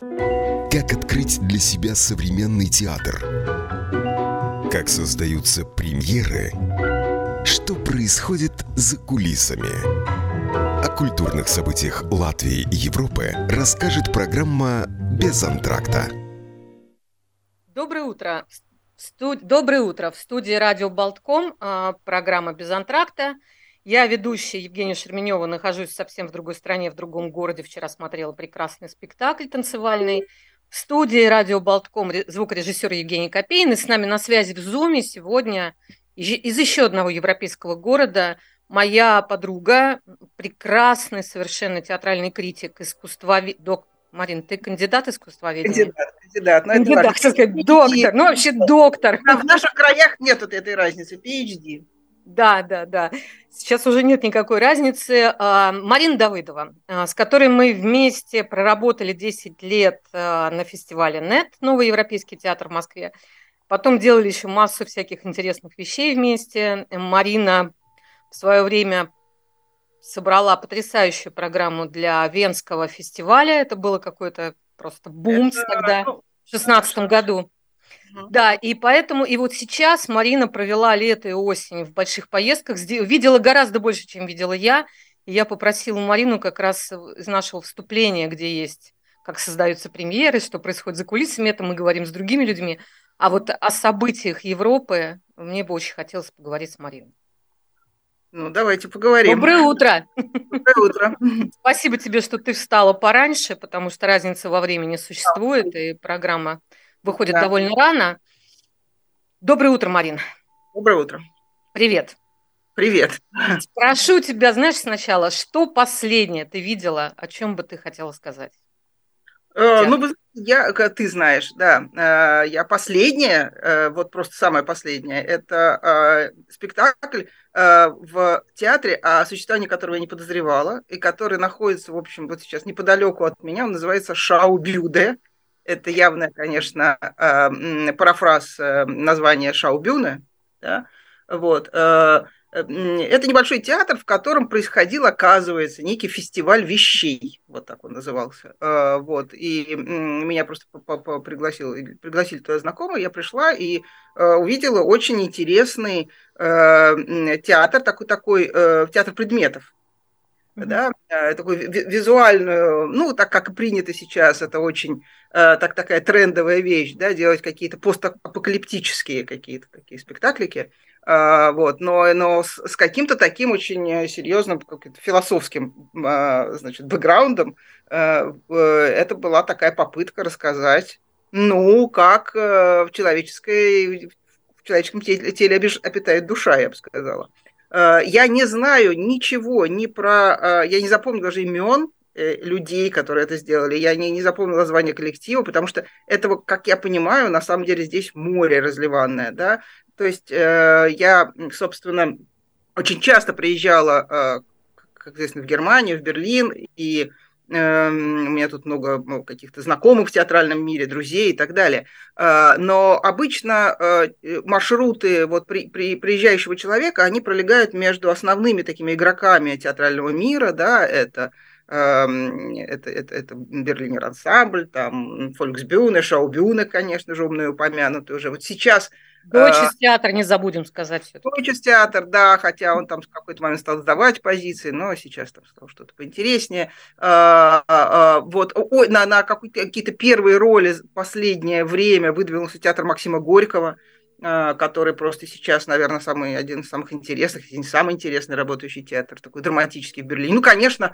Как открыть для себя современный театр? Как создаются премьеры? Что происходит за кулисами? О культурных событиях Латвии и Европы расскажет программа «Без антракта». Доброе утро. Студ... Доброе утро. В студии радио Болтком а, программа «Без антракта». Я ведущая Евгения Шерменева, нахожусь совсем в другой стране, в другом городе. Вчера смотрела прекрасный спектакль танцевальный. В студии радио Болтком звукорежиссер Евгений Копейн. И с нами на связи в Зуме сегодня из еще одного европейского города моя подруга, прекрасный совершенно театральный критик, искусствовед, док, Марин, ты кандидат искусствоведения? Кандидат, кандидат. Ну, кандидат, это сказать, доктор, ну вообще доктор. А в наших краях нет вот этой разницы, PhD. Да, да, да. Сейчас уже нет никакой разницы. А, Марина Давыдова, а, с которой мы вместе проработали 10 лет а, на фестивале НЕТ, Новый Европейский театр в Москве. Потом делали еще массу всяких интересных вещей вместе. Марина в свое время собрала потрясающую программу для Венского фестиваля. Это было какой-то просто бум Это, тогда, ну, в 2016 году. Да, и поэтому, и вот сейчас Марина провела лето и осень в больших поездках, видела гораздо больше, чем видела я, и я попросила Марину как раз из нашего вступления, где есть, как создаются премьеры, что происходит за кулисами, это мы говорим с другими людьми, а вот о событиях Европы мне бы очень хотелось поговорить с Мариной. Ну, давайте поговорим. Доброе утро. Доброе утро. Спасибо тебе, что ты встала пораньше, потому что разница во времени существует, и программа выходит да. довольно рано. Доброе утро, Марин. Доброе утро. Привет. Привет. Прошу тебя, знаешь, сначала, что последнее ты видела, о чем бы ты хотела сказать? Э, ну, я, как ты знаешь, да, э, я последняя, э, вот просто самое последнее, это спектакль в театре, о существовании которого я не подозревала, и который находится, в общем, вот сейчас неподалеку от меня, он называется «Шаубюде», это явно, конечно, парафраз названия Шаубюна, да, вот, это небольшой театр, в котором происходил, оказывается, некий фестиваль вещей, вот так он назывался. А, вот, и меня просто пригласил, пригласили туда знакомые, я пришла и а, увидела очень интересный а, театр, такой, такой театр предметов, да, такой визуальную, ну, так как принято сейчас, это очень так, такая трендовая вещь, да, делать какие-то постапокалиптические какие-то такие спектаклики. А, вот, но, но с, каким-то таким очень э, серьезным философским значит, бэкграундом э, это была такая попытка рассказать, ну, как э, в, человеческой, в человеческом теле, теле обитает душа, я бы сказала. Я не знаю ничего ни про... Я не запомню даже имен людей, которые это сделали. Я не, не запомнила название коллектива, потому что этого, как я понимаю, на самом деле здесь море разливанное, да. То есть э, я, собственно, очень часто приезжала, э, как известно, в Германию, в Берлин, и э, у меня тут много ну, каких-то знакомых в театральном мире, друзей и так далее. Но обычно маршруты вот при, при приезжающего человека, они пролегают между основными такими игроками театрального мира, да, это это, это, это Берлинер ансамбль, там Фольксбюне, Шаубюне, конечно же, умные упомянутые уже. Вот сейчас Дочес театр, не забудем сказать. Дочес театр, да, хотя он там в какой-то момент стал сдавать позиции, но сейчас там стал что-то поинтереснее. А, а, а, вот, ой, на, на какие-то первые роли последнее время выдвинулся театр Максима Горького, который просто сейчас, наверное, самый, один из самых интересных, один самый интересный работающий театр, такой драматический в Берлине. Ну, конечно,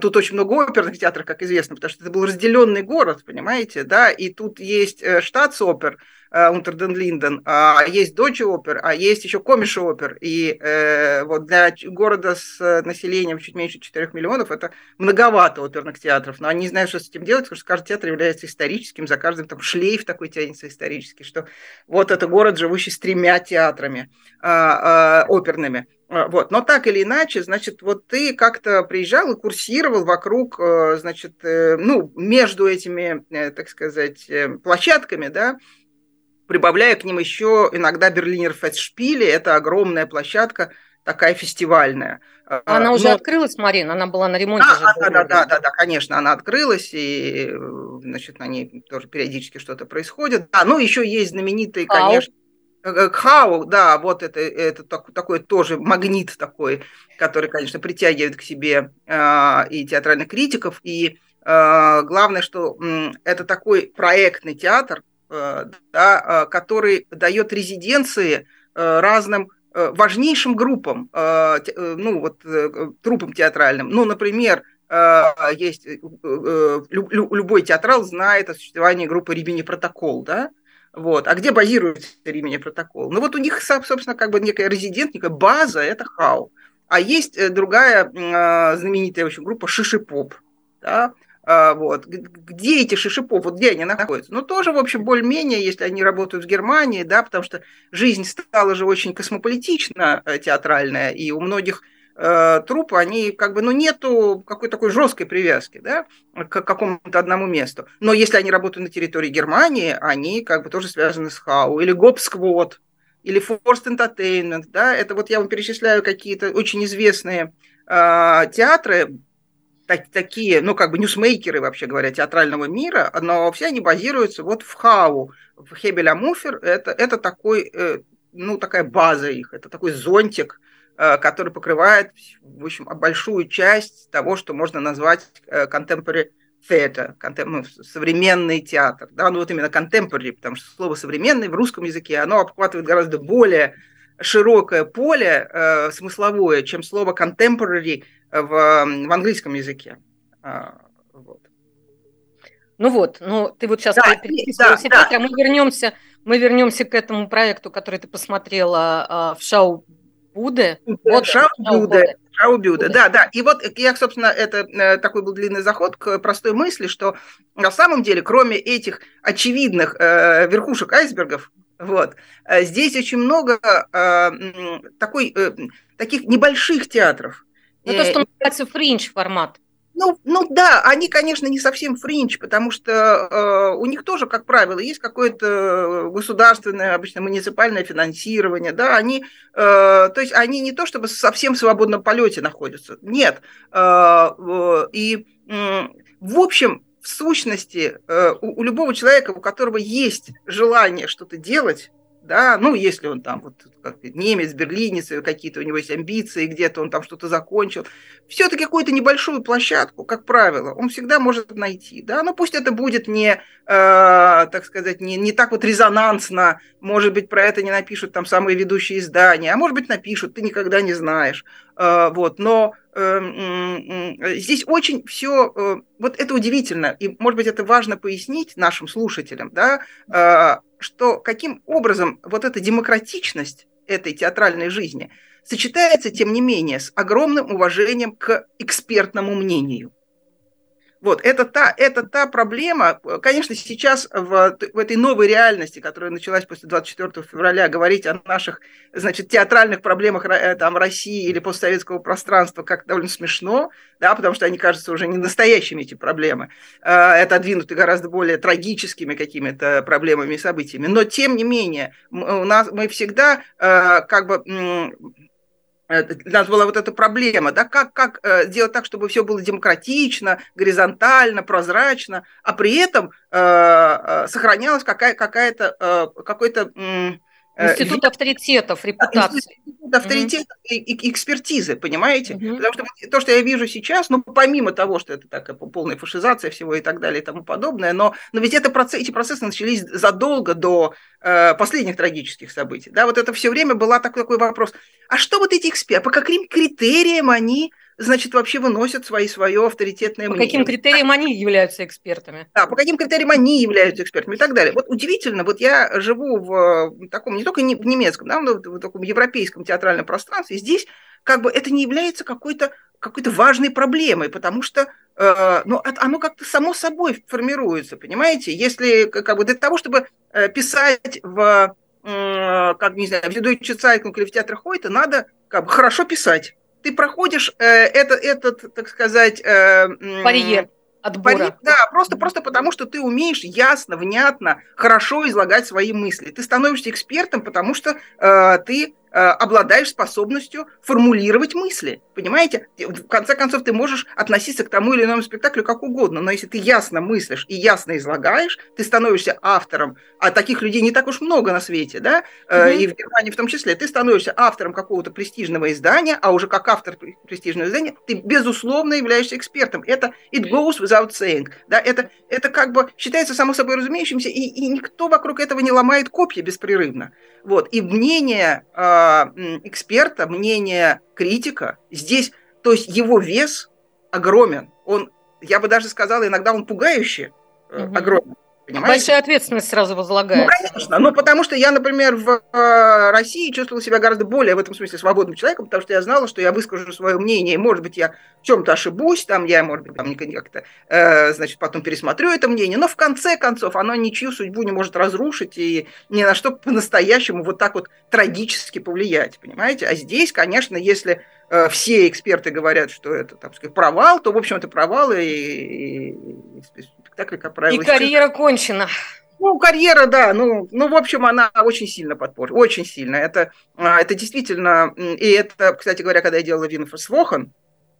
тут очень много оперных театров, как известно, потому что это был разделенный город, понимаете, да, и тут есть э, штатс-опер, Унтерден Линден, а есть Дочи опер, а есть еще Комиши опер. И э, вот для города с населением чуть меньше 4 миллионов это многовато оперных театров. Но они не знают, что с этим делать, потому что каждый театр является историческим, за каждым там шлейф такой тянется исторический, что вот это город, живущий с тремя театрами э, э, оперными. Вот. Но так или иначе, значит, вот ты как-то приезжал и курсировал вокруг, э, значит, э, ну, между этими, э, так сказать, площадками, да, прибавляя к ним еще иногда Берлинер Фестшпиле, это огромная площадка, такая фестивальная. Она Но... уже открылась, Марин, она была на ремонте. Да, да, да, да, да, да, конечно, она открылась, и, значит, на ней тоже периодически что-то происходит. А, ну, еще есть знаменитый, конечно, Хау, да, вот это, это такой тоже магнит такой, который, конечно, притягивает к себе э, и театральных критиков, и э, главное, что э, это такой проектный театр, э, да, э, который дает резиденции э, разным э, важнейшим группам, э, э, ну вот э, трупам театральным. Ну, например, э, есть э, э, любой театрал знает о существовании группы Рибини Протокол, да, вот. А где базируется Римини протокол? Ну вот у них, собственно, как бы некая резидент, некая база – это Хау. А есть э, другая э, знаменитая очень группа Шишипоп. Да? А, вот. Где эти шишипоп, вот где они находятся? Ну, тоже, в общем, более-менее, если они работают в Германии, да, потому что жизнь стала же очень космополитична э, театральная, и у многих э, трупы, они как бы, ну, нету какой-то такой жесткой привязки, да, к какому-то одному месту. Но если они работают на территории Германии, они как бы тоже связаны с ХАУ. Или Гопсквот, или Forced Entertainment, да, это вот я вам перечисляю какие-то очень известные э, театры, так, такие, ну, как бы ньюсмейкеры, вообще говоря, театрального мира, но все они базируются вот в ХАУ, в Хебеля-Муфер, это, это такой, э, ну, такая база их, это такой зонтик, Э, который покрывает, в общем, большую часть того, что можно назвать э, contemporary theater, ну, современный театр. Да, ну вот именно contemporary, потому что слово современный в русском языке, оно обхватывает гораздо более широкое поле э, смысловое, чем слово contemporary в, в английском языке. А, вот. Ну вот, ну ты вот сейчас да, да, да. а мы вернемся, мы вернемся к этому проекту, который ты посмотрела в шоу Буде? Вот, Шаубюде. Шаубюде, да, да. И вот я, собственно, это э, такой был длинный заход к простой мысли, что на самом деле, кроме этих очевидных э, верхушек айсбергов, вот, э, здесь очень много э, такой, э, таких небольших театров. Ну, то, что называется фринж формат. Ну, ну да, они, конечно, не совсем фринч, потому что э, у них тоже, как правило, есть какое-то государственное, обычно муниципальное финансирование, да, они, э, то есть они не то чтобы совсем в свободном полете находятся, нет. Э, э, и э, в общем, в сущности, э, у, у любого человека, у которого есть желание что-то делать, да, ну, если он там вот как немец, берлинец, какие-то у него есть амбиции, где-то он там что-то закончил, все-таки какую-то небольшую площадку, как правило, он всегда может найти, да, но пусть это будет не, э, так сказать, не, не так вот резонансно, может быть, про это не напишут там самые ведущие издания, а может быть, напишут, ты никогда не знаешь, э, вот, но э, здесь очень все, э, вот это удивительно, и, может быть, это важно пояснить нашим слушателям, да, э, что каким образом вот эта демократичность этой театральной жизни сочетается, тем не менее, с огромным уважением к экспертному мнению. Вот, это та, это та проблема, конечно, сейчас в, в этой новой реальности, которая началась после 24 февраля, говорить о наших, значит, театральных проблемах э, там, России или постсоветского пространства как довольно смешно, да, потому что они кажутся уже не настоящими, эти проблемы. Э, это отвинуты гораздо более трагическими какими-то проблемами и событиями. Но, тем не менее, у нас, мы всегда э, как бы Э, для нас была вот эта проблема, да, как, как э, сделать так, чтобы все было демократично, горизонтально, прозрачно, а при этом э, э, сохранялась какая, какая-то, э, какой-то... Э, Институт авторитетов, репутации. Институт авторитетов mm-hmm. и, экспертизы, понимаете? Mm-hmm. Потому что то, что я вижу сейчас, ну, помимо того, что это такая полная фашизация всего и так далее и тому подобное, но, но ведь это процесс, эти процессы начались задолго до э, последних трагических событий. Да, вот это все время был такой, такой вопрос. А что вот эти эксперты, по каким критериям они значит, вообще выносят свои, свое авторитетное по мнение. По каким критериям они являются экспертами? Да, по каким критериям они являются экспертами и так далее. Вот удивительно, вот я живу в таком, не только в немецком, да, но в таком европейском театральном пространстве, здесь как бы это не является какой-то какой-то важной проблемой, потому что э, ну, оно как-то само собой формируется, понимаете? Если как бы для того, чтобы э, писать в как, не знаю, в Deutsche Zeitung или в театр Хойта, надо как бы хорошо писать ты проходишь э, это, этот, так сказать... Э, Барьер отбора. Барьер, да, просто, просто потому, что ты умеешь ясно, внятно, хорошо излагать свои мысли. Ты становишься экспертом, потому что э, ты обладаешь способностью формулировать мысли. Понимаете? В конце концов, ты можешь относиться к тому или иному спектаклю как угодно, но если ты ясно мыслишь и ясно излагаешь, ты становишься автором, а таких людей не так уж много на свете, да, mm-hmm. и в Германии в том числе, ты становишься автором какого-то престижного издания, а уже как автор престижного издания, ты, безусловно, являешься экспертом. Это it goes without saying. Да, это, это как бы считается само собой разумеющимся, и, и никто вокруг этого не ломает копья беспрерывно. Вот. И мнение э, эксперта, мнение критика здесь, то есть его вес огромен. Он, я бы даже сказала, иногда он пугающе э, угу. огромен. Понимаете? Большая ответственность сразу возлагается. Ну, конечно. Ну, потому что я, например, в э, России чувствовала себя гораздо более в этом смысле свободным человеком, потому что я знала, что я выскажу свое мнение, может быть, я в чем-то ошибусь, там я, может быть, там как-то, э, значит, потом пересмотрю это мнение, но в конце концов оно ничью судьбу не может разрушить и ни на что по-настоящему вот так вот трагически повлиять, понимаете? А здесь, конечно, если э, все эксперты говорят, что это, там сказать, провал, то, в общем, это провал, и, и, и спектакль, как правило. И карьера кончена. Ну, карьера, да, ну, ну, в общем, она очень сильно подпорчена, очень сильно. Это, а, это действительно, и это, кстати говоря, когда я делала Wiener Festwochen,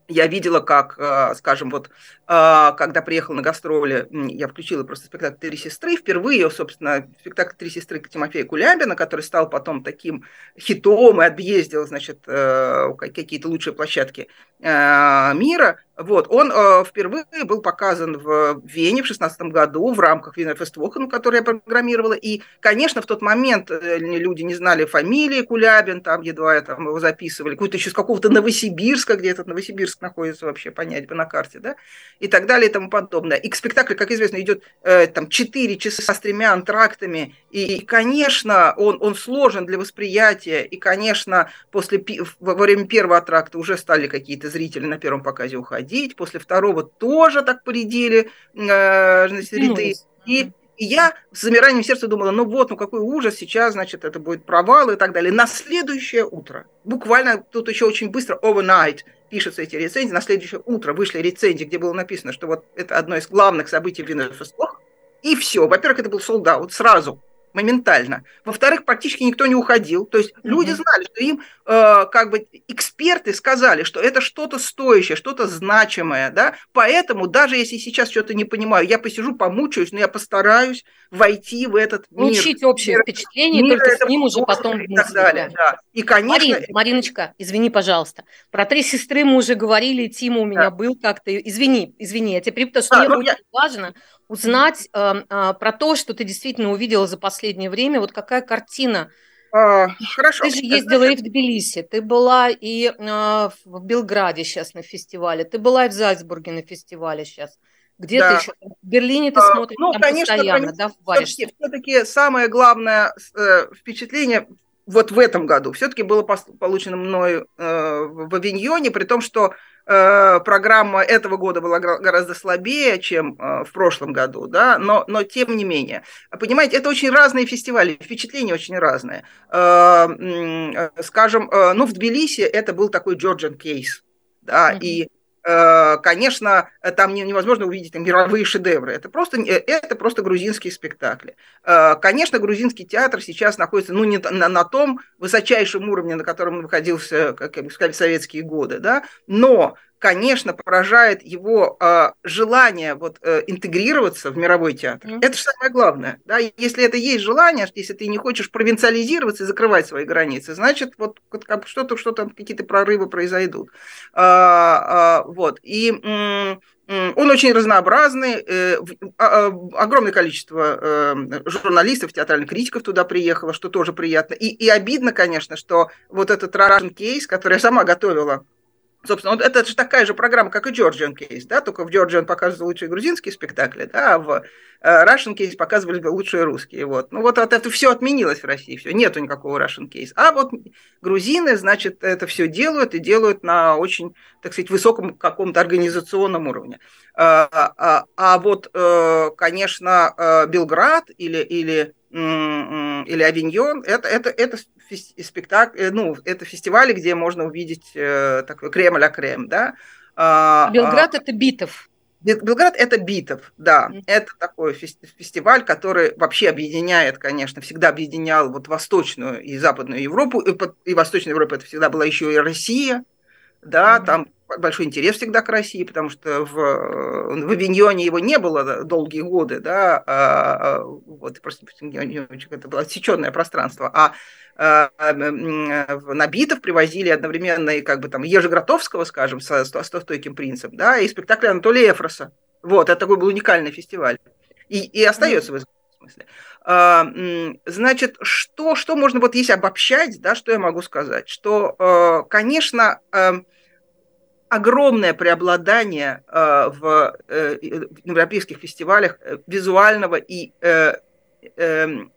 я видела, как, а, скажем, вот, а, когда приехал на гастроли, я включила просто спектакль «Три сестры», впервые, собственно, спектакль «Три сестры» Тимофея Кулябина, который стал потом таким хитом и объездил, значит, э, какие-то лучшие площадки мира, вот, он э, впервые был показан в Вене в 16 году в рамках Wiener Festwochen, который я программировала. И, конечно, в тот момент э, люди не знали фамилии Кулябин, там едва там его записывали, какой-то еще с какого-то Новосибирска, где этот Новосибирск находится вообще, понять бы на карте, да, и так далее и тому подобное. И к спектаклю, как известно, идет э, там 4 часа с тремя антрактами, и, конечно, он, он сложен для восприятия, и, конечно, после, во время первого антракта уже стали какие-то зрители на первом показе уходить, ходить, после второго тоже так поредели э, значит, ряды. И, и я с замиранием сердца думала, ну вот, ну какой ужас, сейчас, значит, это будет провал и так далее. На следующее утро, буквально тут еще очень быстро, overnight, пишутся эти рецензии, на следующее утро вышли рецензии, где было написано, что вот это одно из главных событий в Виннерфестах, и все. Во-первых, это был солдат сразу моментально. Во-вторых, практически никто не уходил. То есть люди знали, что им э, как бы эксперты сказали, что это что-то стоящее, что-то значимое, да. Поэтому даже если сейчас что-то не понимаю, я посижу, помучаюсь, но я постараюсь войти в этот мир. Учить общее мир, впечатление, мир только с ним уже потом и так далее. Да. И конечно. Марин, Мариночка, извини, пожалуйста, про три сестры мы уже говорили, Тима у меня да. был как-то. Извини, извини, я тебе потому что а, мне ну, очень я... важно узнать э, э, про то, что ты действительно увидела за последнее время, вот какая картина. А, хорошо. Ты же ездила и в Тбилиси, ты была и э, в Белграде сейчас на фестивале, ты была и в Зальцбурге на фестивале сейчас. Где да. ты еще? В Берлине ты а, смотришь ну, там конечно, постоянно, конечно, да, варишься? Все-таки самое главное э, впечатление вот в этом году все-таки было получено мной э, в Авиньоне, при том, что Э, программа этого года была гораздо слабее, чем э, в прошлом году, да, но, но тем не менее. Понимаете, это очень разные фестивали, впечатления очень разные. Э, скажем, ну, в Тбилиси это был такой Georgian кейс, да, mm-hmm. и Э, конечно, там невозможно увидеть там, мировые шедевры. Это просто, э, это просто грузинские спектакли. Э, конечно, грузинский театр сейчас находится ну, не на, на том высочайшем уровне, на котором он находился, как я бы сказал, в советские годы, да, но конечно, поражает его э, желание вот, э, интегрироваться в мировой театр. Mm-hmm. Это же самое главное. Да? Если это есть желание, если ты не хочешь провинциализироваться и закрывать свои границы, значит, вот, вот что-то, что-то, какие-то прорывы произойдут. А, а, вот. И м- он очень разнообразный, э, а, а, огромное количество э, журналистов, театральных критиков туда приехало, что тоже приятно. И, и обидно, конечно, что вот этот Russian кейс, который я сама готовила Собственно, вот это же такая же программа, как и Georgian Case, да, только в Georgian показывали лучшие грузинские спектакли, да, а в э, Russian Case показывали лучшие русские, вот. Ну вот это все отменилось в России, все, нету никакого Russian Case. А вот грузины, значит, это все делают и делают на очень, так сказать, высоком каком-то организационном уровне. А, а, а вот, э, конечно, э, Белград или, или или Авиньон, это, это, это спектакль, э, ну, это фестивали, где можно увидеть э, такой крем а крем, да. А, Белград а, это Битов. Белград это битов, да, это такой фестиваль, который вообще объединяет, конечно, всегда объединял вот Восточную и Западную Европу, и, и Восточная Европа это всегда была еще и Россия, да, mm-hmm. там большой интерес всегда к России, потому что в, в Авиньоне его не было долгие годы, да, а, а вот просто это было отсеченное пространство, а, а, а на битов привозили одновременно и как бы там Ежегротовского, скажем, со, со стойким принцем, да, и спектакль Анатолия Эфроса. Вот, это такой был уникальный фестиваль. И, и остается в смысле. А, значит, что, что можно, вот если обобщать, да, что я могу сказать? Что, а, конечно, огромное преобладание э, в, э, в европейских фестивалях э, визуального и эм,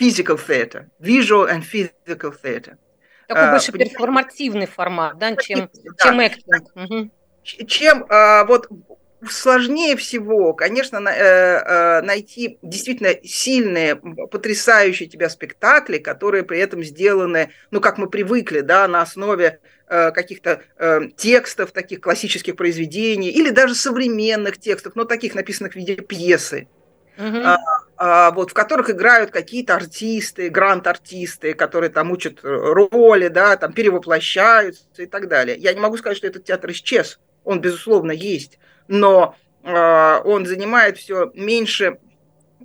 physical theater, visual and physical theater. Такой больше перформативный формат, да, чем, да. чем acting. Угу. Чем вот сложнее всего, конечно, найти действительно сильные, потрясающие тебя спектакли, которые при этом сделаны, ну, как мы привыкли, да, на основе Э, каких-то э, текстов, таких классических произведений, или даже современных текстов, но таких написанных в виде пьесы. Uh-huh. А, а, вот, в которых играют какие-то артисты, грант-артисты, которые там учат роли, да, там перевоплощаются и так далее. Я не могу сказать, что этот театр исчез, он, безусловно, есть, но э, он занимает все меньше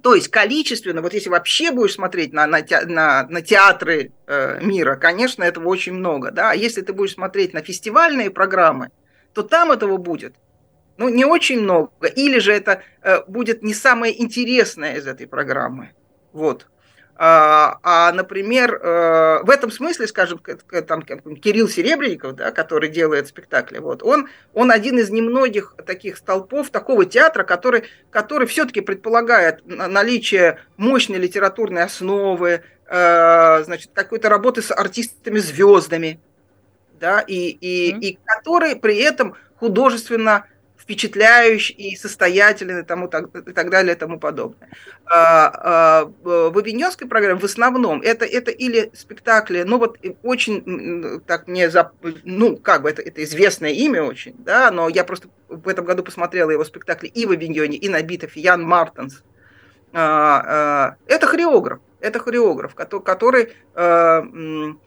то есть количественно, вот если вообще будешь смотреть на, на, на, на театры э, мира, конечно, этого очень много. Да? А если ты будешь смотреть на фестивальные программы, то там этого будет ну, не очень много. Или же это э, будет не самое интересное из этой программы. Вот. А, а, например, э, в этом смысле, скажем, там Кирилл Серебренников, да, который делает спектакли, вот, он, он один из немногих таких столпов такого театра, который, который все-таки предполагает наличие мощной литературной основы, э, значит, какой-то работы с артистами-звездами, да, и, и, mm-hmm. и который при этом художественно впечатляющий и состоятельный, тому, так, и так далее, и тому подобное. А, а, в авиньонской программе в основном это, это или спектакли, ну вот очень так мне, зап... ну как бы это, это известное имя очень, да, но я просто в этом году посмотрела его спектакли и в Авиньоне, и на Битов, Ян Мартенс. А, это хореограф, это хореограф, который, ну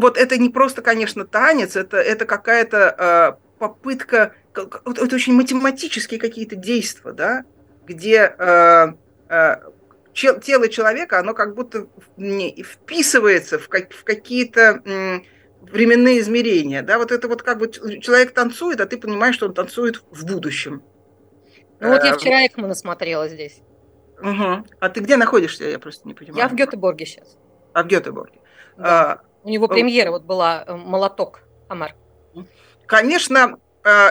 вот это не просто, конечно, танец, это, это какая-то попытка это очень математические какие-то действия, да, где э, э, тело человека, оно как будто вписывается в, как, в какие-то э, временные измерения, да, вот это вот как бы человек танцует, а ты понимаешь, что он танцует в будущем. Ну вот я э, вчера Экмана смотрела здесь. Угу. А ты где находишься? Я просто не понимаю. Я в Гетеборге сейчас. А в Гетеборге. Да. А, У него премьера вот была э, «Молоток», Амар. Конечно,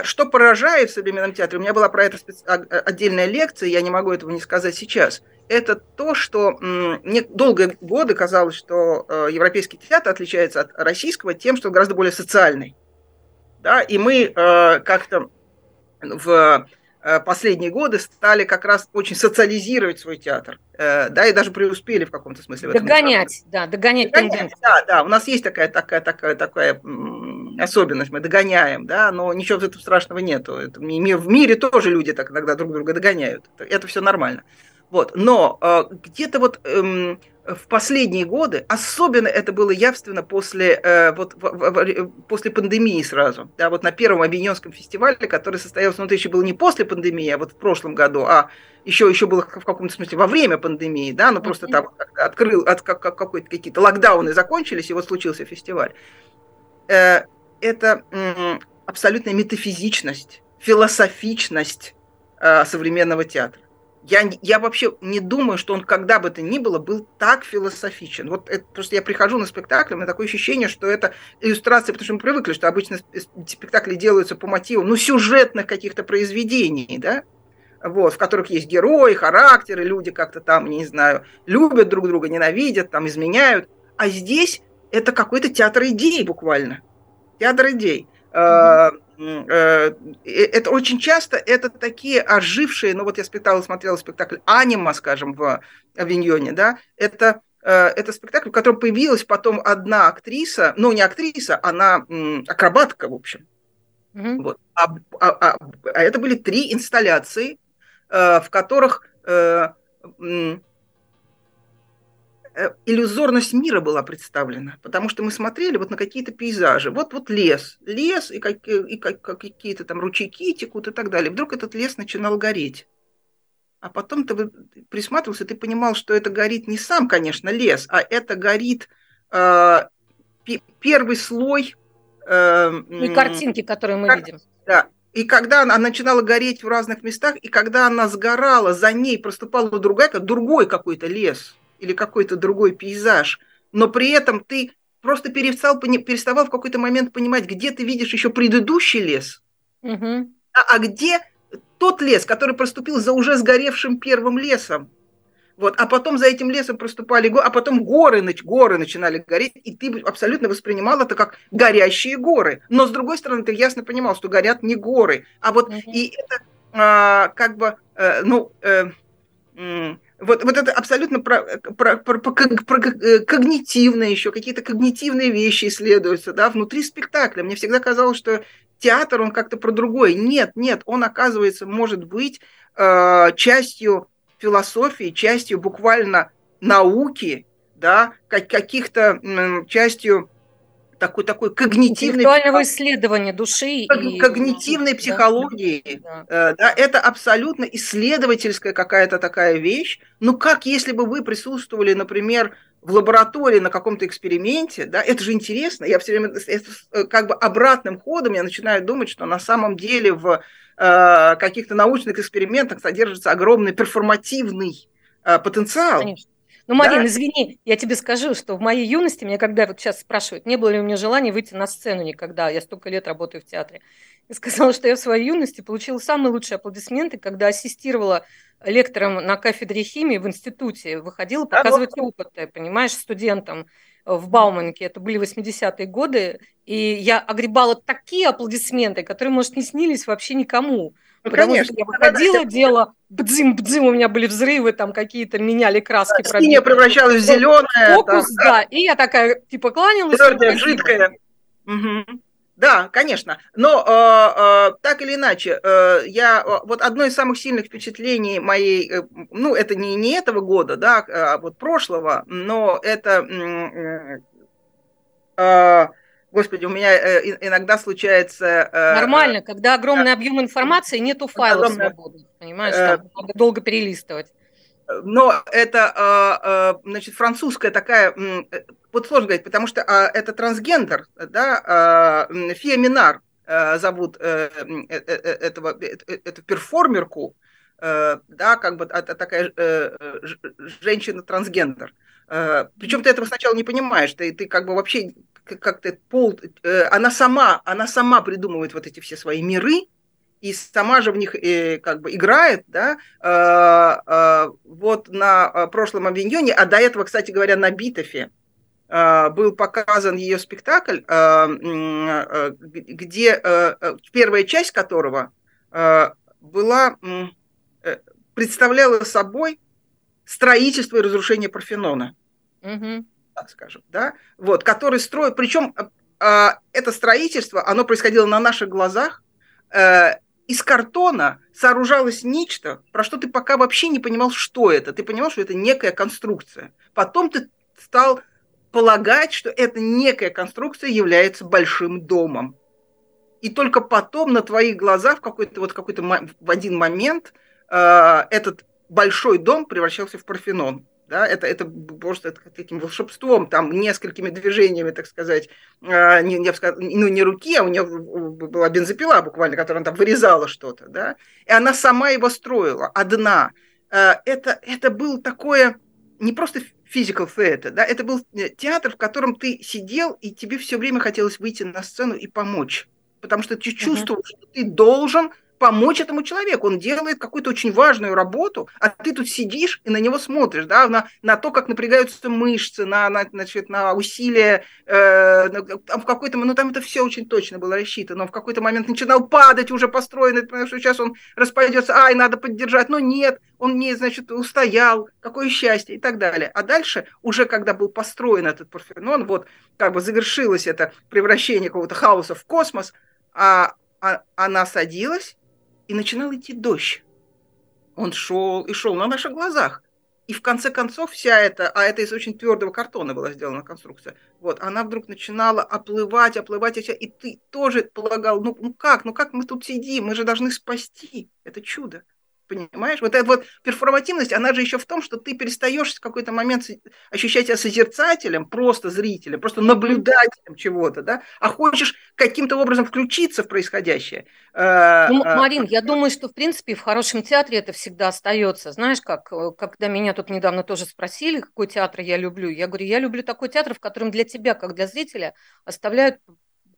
что поражает в современном театре, у меня была про это специ... А, а, отдельная лекция, я не могу этого не сказать сейчас, это то, что мне долгие годы казалось, что европейский театр отличается от российского тем, что он гораздо более социальный. Да? И мы как-то в Э, последние годы стали как раз очень социализировать свой театр, э, да, и даже преуспели в каком-то смысле. Догонять, да, догонять, догонять Да, да, у нас есть такая, такая, такая, такая особенность, мы догоняем, да, но ничего в этом страшного нету. Это, в мире тоже люди так иногда друг друга догоняют, это все нормально. Вот, но э, где-то вот эм, в последние годы, особенно это было явственно после, э, вот, в, в, после пандемии сразу, да, вот на первом Авиньонском фестивале, который состоялся, ну, это еще было не после пандемии, а вот в прошлом году, а еще, еще было в каком-то смысле во время пандемии, да, ну, просто там открыл, от, как, какой-то, какие-то локдауны закончились, и вот случился фестиваль. Э, это э, абсолютная метафизичность, философичность э, современного театра я, я вообще не думаю, что он когда бы то ни было был так философичен. Вот это, просто я прихожу на спектакль, у меня такое ощущение, что это иллюстрация, потому что мы привыкли, что обычно спектакли делаются по мотивам, ну, сюжетных каких-то произведений, да, вот, в которых есть герои, характеры, люди как-то там, не знаю, любят друг друга, ненавидят, там, изменяют. А здесь это какой-то театр идей буквально. Театр идей. Mm-hmm. Э, это очень часто это такие ожившие, ну вот я спектакль смотрела спектакль «Анима», скажем, в Авиньоне, да, это э, это спектакль, в котором появилась потом одна актриса, ну не актриса, она акробатка, в общем. Mm-hmm. Вот. А, а, а, а это были три инсталляции, э, в которых э, э, иллюзорность мира была представлена, потому что мы смотрели вот на какие-то пейзажи. Вот, вот лес, лес и, как, и как, как какие-то там ручейки текут и так далее. Вдруг этот лес начинал гореть. А потом ты присматривался, ты понимал, что это горит не сам, конечно, лес, а это горит э, первый слой Э, и картинки, которые мы как, видим. Да. И когда она начинала гореть в разных местах, и когда она сгорала, за ней проступала другая, другой какой-то лес или какой-то другой пейзаж, но при этом ты просто перестал, переставал в какой-то момент понимать, где ты видишь еще предыдущий лес, угу. а, а где тот лес, который проступил за уже сгоревшим первым лесом. Вот, а потом за этим лесом проступали горы, а потом горы, горы начинали гореть, и ты абсолютно воспринимал это как горящие горы. Но с другой стороны, ты ясно понимал, что горят не горы, а вот mm-hmm. и это а, как бы, э, ну, э, вот, вот это абсолютно про, про, про, про, про э, когнитивные еще, какие-то когнитивные вещи исследуются, да, внутри спектакля. Мне всегда казалось, что театр, он как-то про другое. Нет, нет, он, оказывается, может быть э, частью философии, частью буквально науки, да, как каких-то частью такой такой когнитивной интеллектуального исследования души и когнитивной психологии да. Э, да это абсолютно исследовательская какая-то такая вещь ну как если бы вы присутствовали например в лаборатории на каком-то эксперименте да это же интересно я все время это, э, как бы обратным ходом я начинаю думать что на самом деле в Э, каких-то научных экспериментах содержится огромный перформативный э, потенциал. Конечно. Ну, Марин, да? извини, я тебе скажу, что в моей юности, меня когда вот сейчас спрашивают, не было ли у меня желания выйти на сцену никогда, я столько лет работаю в театре, я сказала, что я в своей юности получила самые лучшие аплодисменты, когда ассистировала лектором на кафедре химии в институте, выходила показывать да, опыты, понимаешь, студентам в Бауманке, это были 80-е годы, и я огребала такие аплодисменты, которые, может, не снились вообще никому. Ну, потому конечно. что я выходила, делала бдзим-бдзим, у меня были взрывы, там какие-то меняли краски. Да, синяя превращалась в зеленое. Фокус, да, да. И я такая, типа, кланялась. Твердая, жидкая. Угу. Да, конечно. Но э, э, так или иначе, э, я вот одно из самых сильных впечатлений моей, э, ну это не не этого года, да, а вот прошлого, но это, э, э, господи, у меня э, иногда случается. Э, Нормально, когда огромный объем информации, нету файлов огромное, свободных, понимаешь, э, там надо долго перелистывать но это, значит, французская такая вот сложно говорить, потому что это трансгендер, да, Фия Минар а, зовут этого, эту перформерку, да, как бы а, такая женщина-трансгендер. Причем ты этого сначала не понимаешь, ты, ты как бы вообще как-то пол, она сама, она сама придумывает вот эти все свои миры, и сама же в них э, как бы играет, да, э, э, вот на прошлом авиньоне, а до этого, кстати говоря, на Битофе, а, был показан ее спектакль, а, а, где первая часть которого была, э, представляла собой строительство и разрушение Парфенона. Угу. Так скажем, да, вот, который строит, причем это строительство, оно происходило на наших глазах, э, из картона сооружалось нечто, про что ты пока вообще не понимал, что это. Ты понимал, что это некая конструкция. Потом ты стал полагать, что эта некая конструкция является большим домом. И только потом на твоих глазах в какой-то вот какой-то в один момент э, этот большой дом превращался в Парфенон. Да, это, это просто это таким волшебством, там, несколькими движениями, так сказать, э, не, сказал, ну, не руки, а у нее была бензопила буквально, которая там вырезала что-то, да, и она сама его строила, одна. Э, это, это было такое, не просто physical theater, да, это был э, театр, в котором ты сидел, и тебе все время хотелось выйти на сцену и помочь, потому что ты чувствовал, uh-huh. что ты должен помочь этому человеку. Он делает какую-то очень важную работу, а ты тут сидишь и на него смотришь, да, на, на то, как напрягаются мышцы, на, на, значит, на усилия, э, в какой-то, ну там это все очень точно было рассчитано, но в какой-то момент начинал падать уже построенный, потому что сейчас он распадется, ай, надо поддержать, но нет, он не, значит, устоял, какое счастье и так далее. А дальше, уже когда был построен этот Парфенон, вот как бы завершилось это превращение какого-то хаоса в космос, а а, она садилась, и начинал идти дождь. Он шел и шел на наших глазах. И в конце концов вся эта, а это из очень твердого картона была сделана конструкция, вот, она вдруг начинала оплывать, оплывать, и ты тоже полагал, ну, ну как, ну как мы тут сидим, мы же должны спасти это чудо. Понимаешь? Вот эта вот перформативность, она же еще в том, что ты перестаешь в какой-то момент ощущать себя созерцателем, просто зрителем, просто наблюдателем чего-то, да, а хочешь каким-то образом включиться в происходящее. Э, ну, а, Марин, я думаю, что, в принципе, в хорошем театре это всегда остается. Знаешь, как, э, когда меня тут недавно тоже спросили, какой театр я люблю, я говорю, я люблю такой театр, в котором для тебя, как для зрителя, оставляют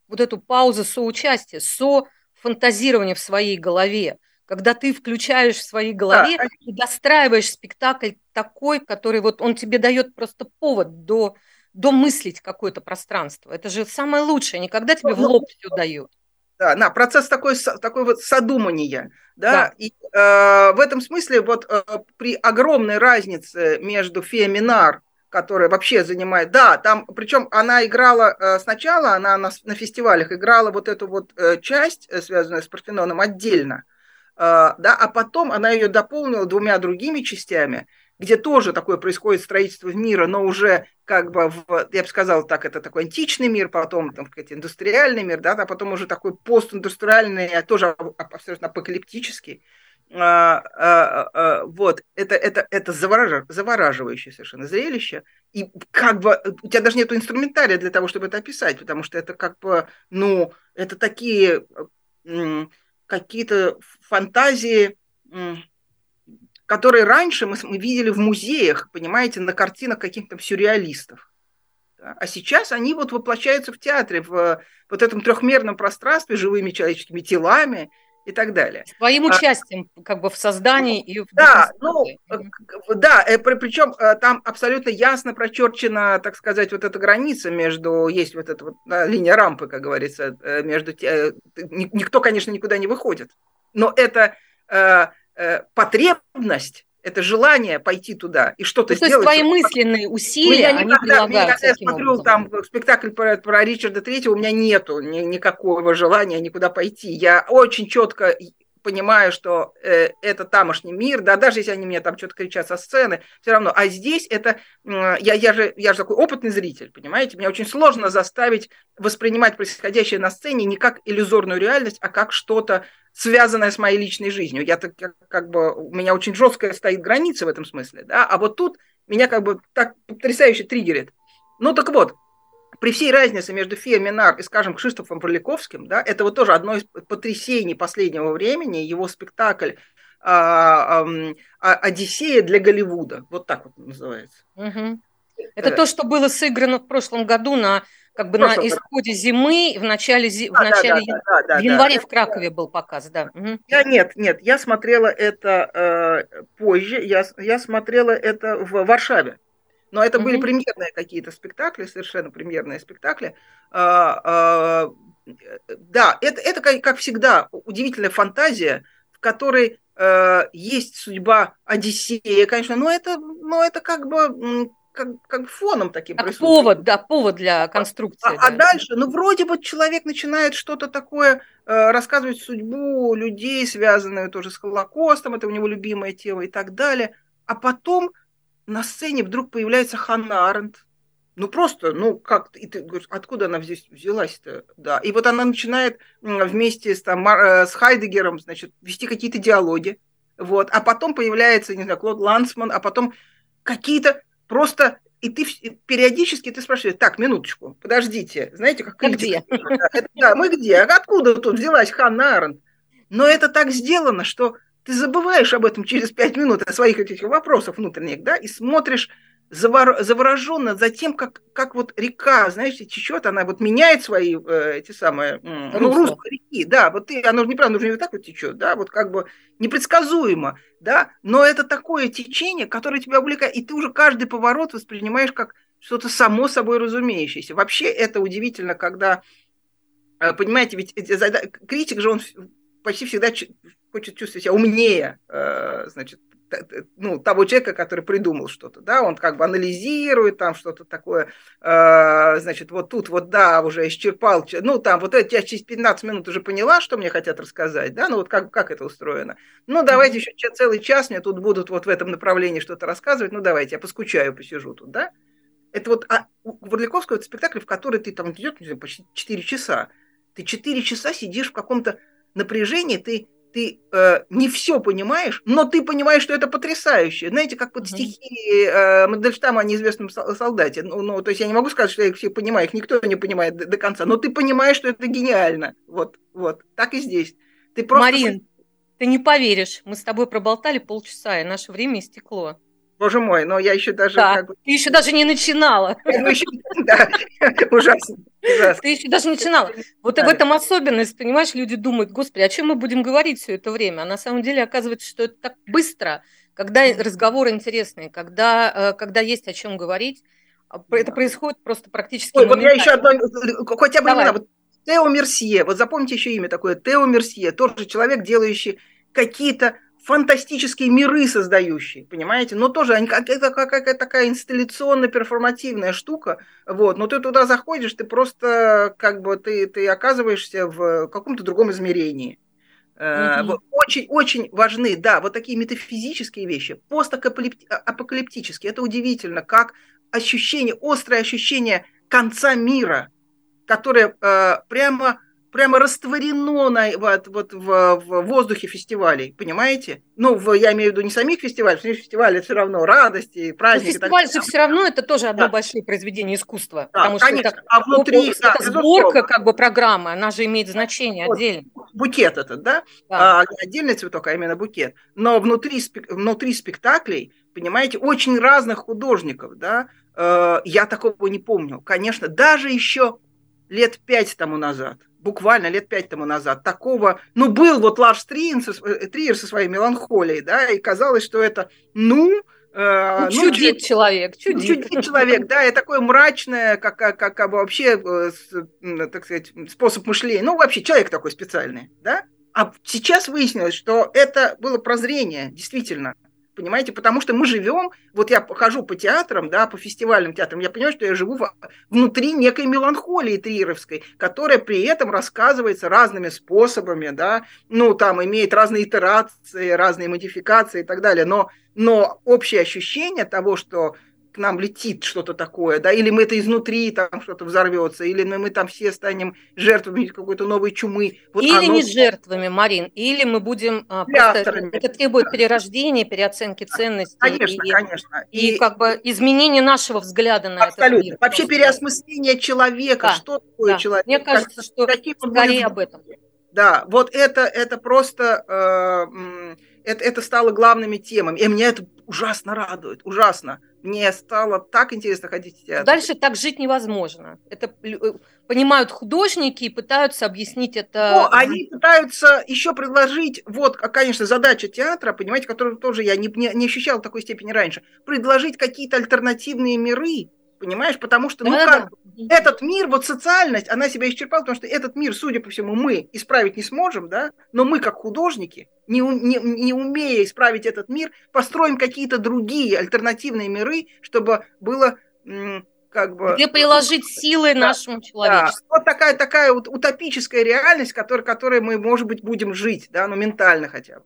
вот эту паузу соучастия, со фантазирования в своей голове когда ты включаешь в своей голове да. и достраиваешь спектакль такой, который вот он тебе дает просто повод до, до мыслить какое-то пространство. Это же самое лучшее, никогда тебе в ну, лоб все дают. Да, на процесс такой, такой вот содумания, да, да. и э, в этом смысле вот э, при огромной разнице между Феоминар, которая вообще занимает, да, там, причем она играла э, сначала, она на, на фестивалях играла вот эту вот э, часть, э, связанную с Парфеноном, отдельно, а, да, а потом она ее дополнила двумя другими частями, где тоже такое происходит строительство мира, но уже как бы, в, я бы сказал так, это такой античный мир, потом там, сказать, индустриальный мир, да, а потом уже такой постиндустриальный, а тоже абсолютно апокалиптический. А, а, а, вот, это, это, это завораж, завораживающее совершенно зрелище. И как бы у тебя даже нет инструментария для того, чтобы это описать, потому что это как бы, ну, это такие какие-то фантазии, которые раньше мы, мы видели в музеях, понимаете, на картинах каких-то сюрреалистов. А сейчас они вот воплощаются в театре, в вот этом трехмерном пространстве, живыми человеческими телами, и так далее. Своим а, участием а, как бы в создании и в Да, ну, да, э, причем э, там абсолютно ясно прочерчена, так сказать, вот эта граница между, есть вот эта вот линия рампы, как говорится, э, между, никто, конечно, никуда не выходит, но это потребность это желание пойти туда и что-то ну, сделать. То есть твои мысленные усилия, меня они никогда, прилагаются. Когда я смотрю образом. там спектакль про, про Ричарда Третьего, у меня нету ни, никакого желания никуда пойти. Я очень четко понимаю, что э, это тамошний мир, да, даже если они мне там что-то кричат со сцены, все равно. А здесь это, э, я, я, же, я же такой опытный зритель, понимаете? Мне очень сложно заставить воспринимать происходящее на сцене не как иллюзорную реальность, а как что-то связанное с моей личной жизнью. Я так как бы у меня очень жесткая стоит граница в этом смысле, да, а вот тут меня как бы так потрясающе триггерит. Ну так вот, при всей разнице между Фео Минар и, скажем, Кшиштофом Проликовским, да, это вот тоже одно из потрясений последнего времени, его спектакль а, а, «Одиссея для Голливуда», вот так вот называется. Угу. Это то, что было сыграно в прошлом году на как бы на исходе зимы, в начале, зи... да, в, начале да, да, да, в январе да, в Кракове был показ, да. Угу. Я нет, нет, я смотрела это э, позже, я, я смотрела это в Варшаве. Но это угу. были премьерные какие-то спектакли, совершенно премьерные спектакли. А, а, да, это, это как, как всегда удивительная фантазия, в которой э, есть судьба Одиссея, конечно, но это, но это как бы как, как фоном таким как повод, да, повод для конструкции. А, да. а дальше, ну, вроде бы человек начинает что-то такое э, рассказывать судьбу людей, связанную тоже с Холокостом, это у него любимое тело и так далее. А потом на сцене вдруг появляется Ханна Аренд. Ну, просто, ну, как, и ты говоришь, откуда она здесь взялась-то? Да, и вот она начинает вместе с, там, э, с Хайдегером, значит, вести какие-то диалоги. Вот, а потом появляется, не знаю, Клод Лансман, а потом какие-то Просто и ты периодически ты спрашиваешь, так, минуточку, подождите, знаете, как где? Да, мы где? Откуда тут взялась Ханна Аренд? Но это так сделано, что ты забываешь об этом через пять минут, о своих этих вопросах внутренних, да, и смотришь завороженно за тем, как, как вот река, знаешь, течет, она вот меняет свои э, эти самые, ну, русло. реки, да, вот ты, оно же неправильно, оно же не вот так вот течет, да, вот как бы непредсказуемо, да, но это такое течение, которое тебя увлекает, и ты уже каждый поворот воспринимаешь как что-то само собой разумеющееся. Вообще это удивительно, когда, э, понимаете, ведь критик же он почти всегда хочет чувствовать себя умнее, э, значит, ну, того человека, который придумал что-то, да, он как бы анализирует там что-то такое, э, значит, вот тут вот, да, уже исчерпал, ну, там, вот это я через 15 минут уже поняла, что мне хотят рассказать, да, ну, вот как, как это устроено. Ну, давайте еще целый час мне тут будут вот в этом направлении что-то рассказывать, ну, давайте, я поскучаю, посижу тут, да. Это вот а, у Варликовского это спектакль, в который ты там идет, почти 4 часа. Ты 4 часа сидишь в каком-то напряжении, ты ты э, не все понимаешь, но ты понимаешь, что это потрясающе. Знаете, как вот стихи э, Мандельштама о неизвестном солдате. Ну, ну, то есть я не могу сказать, что я их все понимаю, их никто не понимает до, до конца, но ты понимаешь, что это гениально. Вот, вот, так и здесь. Ты просто... Марин, ты не поверишь, мы с тобой проболтали полчаса, и наше время истекло. Боже мой, но я еще даже... Да, как бы... ты еще даже не начинала. Да, ужасно. Ты еще даже начинала. Вот в этом особенность, понимаешь, люди думают, господи, о чем мы будем говорить все это время? А на самом деле оказывается, что это так быстро, когда разговор интересный, когда, э, когда есть о чем говорить, а, это происходит просто практически Ой, вот я еще одно, хотя бы вот Тео Мерсье, вот запомните еще имя такое, Тео Мерсье, тоже человек, делающий какие-то фантастические миры создающие, понимаете? Но тоже они, это какая-то такая инсталляционно-перформативная штука, вот. Но ты туда заходишь, ты просто как бы ты, ты оказываешься в каком-то другом измерении. Mm-hmm. Очень, очень важны, да, вот такие метафизические вещи, постапокалиптические. Это удивительно, как ощущение, острое ощущение конца мира, которое э, прямо прямо растворено на, вот, вот в, в воздухе фестивалей, понимаете? Ну, в, я имею в виду не самих фестивалей, самих фестивалей это все равно радости, праздники. Фестиваль же все равно это тоже одно да. большое произведение искусства. Да, потому конечно. что это, а внутри, да, это сборка как бы программы, она же имеет значение вот, отдельно. Букет этот, да? да. А, отдельный цветок, а именно букет. Но внутри, внутри спектаклей, понимаете, очень разных художников, да? Э, я такого не помню. Конечно, даже еще лет пять тому назад буквально лет пять тому назад, такого, ну, был вот Ларс Триер со, э, Триер со своей меланхолией, да, и казалось, что это, ну, э, ну, чудит ну, человек, чудит. чудит человек, да, и такое мрачное, как, как, как, как вообще, э, так сказать, способ мышления, ну, вообще человек такой специальный, да, а сейчас выяснилось, что это было прозрение, действительно, понимаете, потому что мы живем, вот я хожу по театрам, да, по фестивальным театрам, я понимаю, что я живу внутри некой меланхолии триеровской, которая при этом рассказывается разными способами, да, ну, там имеет разные итерации, разные модификации и так далее, но, но общее ощущение того, что нам летит что-то такое, да, или мы это изнутри там что-то взорвется, или мы, мы там все станем жертвами какой-то новой чумы. Вот или оно... не жертвами, Марин, или мы будем а, просто, это требует перерождения, переоценки ценностей. Конечно, и, конечно. И, и как бы изменения нашего взгляда на Абсолютно. этот мир. Вообще переосмысление человека, да, что такое да. человек. Мне кажется, что скорее об этом. Да, вот это, это просто, э, это, это стало главными темами. И меня это ужасно радует, ужасно мне стало так интересно ходить в театр. Дальше так жить невозможно. Это э, понимают художники и пытаются объяснить это. Ну, они пытаются еще предложить, вот, а, конечно, задача театра, понимаете, которую тоже я не, не, не ощущал в такой степени раньше, предложить какие-то альтернативные миры, понимаешь, потому что, ну да, как, да. этот мир, вот социальность, она себя исчерпала, потому что этот мир, судя по всему, мы исправить не сможем, да, но мы, как художники, не, не, не умея исправить этот мир, построим какие-то другие альтернативные миры, чтобы было как бы... Где приложить силы да, нашему человечеству. Да. Вот такая, такая вот утопическая реальность, которой, которой мы, может быть, будем жить, да, ну, ментально хотя бы.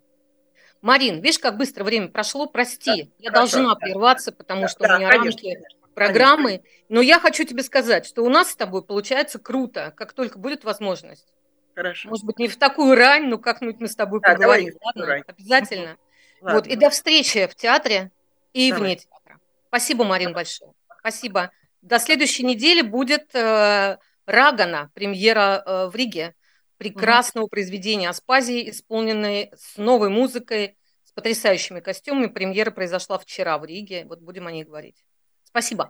Марин, видишь, как быстро время прошло, прости, да, я хорошо, должна да. прерваться, потому да, что да, у меня конечно. рамки программы. Конечно. Но я хочу тебе сказать, что у нас с тобой получается круто, как только будет возможность. Хорошо. Может быть, не в такую рань, но как-нибудь мы с тобой да, поговорим. Ладно? Рань. Обязательно. Ладно. Вот. И до встречи в театре и давай. вне театра. Спасибо, Марин, большое. Спасибо. До следующей недели будет э, Рагана, премьера э, в Риге. Прекрасного угу. произведения Аспазии, исполненной с новой музыкой, с потрясающими костюмами. Премьера произошла вчера в Риге. Вот будем о ней говорить. Спасибо.